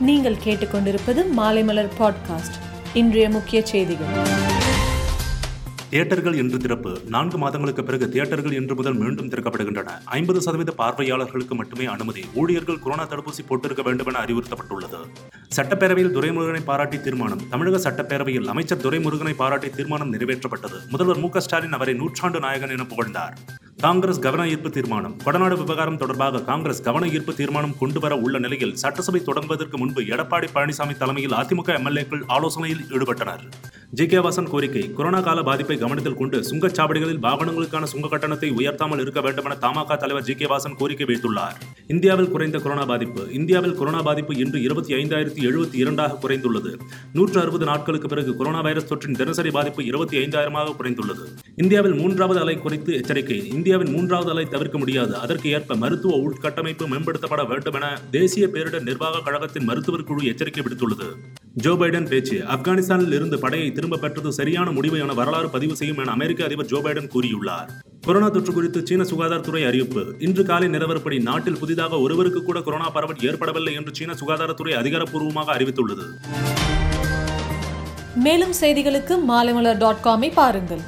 நீங்கள் கேட்டுக்கொண்டிருப்பது மாலைமலர் பாட்காஸ்ட். இன்றைய முக்கிய செய்திகள். தியேட்டர்கள் இன்று திறப்பு. நான்கு மாதங்களுக்கு பிறகு தியேட்டர்கள் இன்று முதல் மீண்டும் திறக்கப்படுகின்றன. ஐம்பது சதவீத பார்வையாளர்களுக்கு மட்டுமே அனுமதி. ஊழியர்கள் கொரோனா தடுப்பூசி போட்டிருக்க வேண்டும் என அறிவுறுத்தப்பட்டுள்ளது. சட்டப்பேரவையில் துரைமுருகனை பாராட்டி தீர்மானம். தமிழக சட்டப்பேரவையில் அமைச்சர் துரைமுருகனை பாராட்டி தீர்மானம் நிறைவேற்றப்பட்டது. முதல்வர் மு ஸ்டாலின் அவரை நூற்றாண்டு நாயகன் என புகழ்ந்தார். காங்கிரஸ் கவன ஈர்ப்பு தீர்மானம். கொடநாடு விவகாரம் தொடர்பாக காங்கிரஸ் கவன ஈர்ப்பு தீர்மானம் கொண்டு வர உள்ள நிலையில் சட்டசபை தொடங்குவதற்கு முன்பு எடப்பாடி பழனிசாமி தலைமையில் அதிமுக எம்எல்ஏக்கள் ஆலோசனையில் ஈடுபட்டனர். ஜி. கே. வாசன் கோரிக்கை கொரோனா கால பாதிப்பை கவனத்தில் கொண்டு சுங்கச்சாவடிகளில் வாகனங்களுக்கான சுங்க கட்டணத்தை உயர்த்தாமல் இருக்க வேண்டும் என தமாக தலைவர் ஜி. கே. வாசன் கோரிக்கை வைத்துள்ளார். இந்தியாவில் குறைந்த கொரோனா பாதிப்பு இந்தியாவில் கொரோனா பாதிப்பு இன்று இருபத்தி ஐந்தாயிரத்தி எழுபத்தி இரண்டாக குறைந்துள்ளது. நூற்று அறுபது நாட்களுக்கு பிறகு கொரோனா வைரஸ் தொற்றின் தினசரி பாதிப்பு இருபத்தி ஐந்தாயிரமாக குறைந்துள்ளது. இந்தியாவில் மூன்றாவது அலை குறித்து எச்சரிக்கை. இந்தியாவின் மூன்றாவது அலை தவிர்க்க முடியாது. அதற்கு ஏற்ப மருத்துவ உள்கட்டமைப்பு மேம்படுத்தப்பட வேண்டும் என தேசிய பேரிடர் நிர்வாக கழகத்தின் மருத்துவர் குழு எச்சரிக்கை விடுத்துள்ளது. ஜோ பைடன் பேச்சு ஆப்கானிஸ்தானில் இருந்து படையை திரும்ப பெற்றது சரியான முடிவு என வரலாறு பதிவு செய்யும் என அமெரிக்க அதிபர் ஜோ பைடன் கூறியுள்ளார். கொரோனா தொற்று குறித்து சீன சுகாதாரத்துறை அறிவிப்பு இன்று காலை நிலவரப்படி நாட்டில் புதிதாக ஒருவருக்கு கூட கொரோனா பரவல் ஏற்படவில்லை என்று சீன சுகாதாரத்துறை அதிகாரப்பூர்வமாக அறிவித்துள்ளது. மேலும் செய்திகளுக்கு மாலைமலர் டாட் காமை பாருங்கள்.